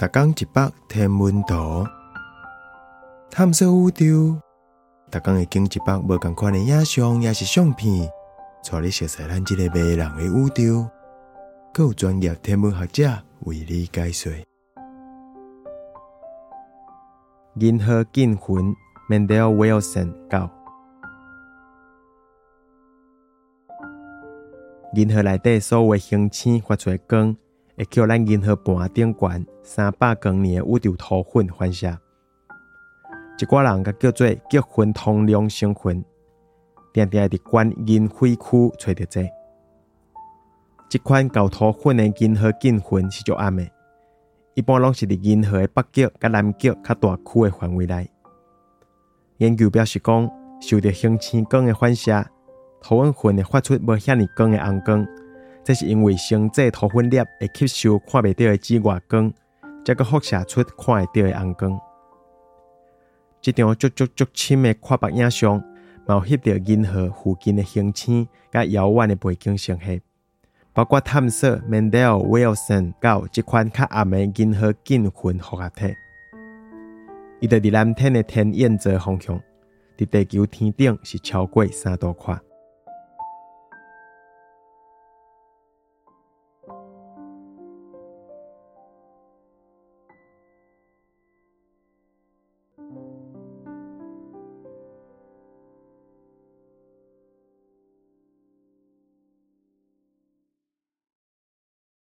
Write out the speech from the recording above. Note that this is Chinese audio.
逐工一百天文图，探索宇宙。逐工会经一百无共款的影像，也是相片，带你熟悉咱这个迷人的宇宙。更有专业天文学者为你解说。银河进魂，Mendel Wilson 教。银河内底所有星星发出的光，会叫咱银河盘顶悬三百光年的宇宙土粉反射。一寡人甲叫做极分通量星群，定定伫观银灰区找着这。即款高土粉的银河进魂是足暗的，一般拢是伫银河的北极甲南极较大区的范围内。研究表示讲，受到星星光的反射。土粉会发出无遐尼光的红光，这是因为星际土分裂会吸收看袂到的紫外光，再个辐射出看会到的红光。这张足足足深的跨白影像，有翕到银河附近的星星甲遥远的背景星系，包括探索 Mendel Wilson 到这款较暗的银河近粉复合体。伊在伫蓝天的天燕座方向，伫地球天顶是超过三度宽。you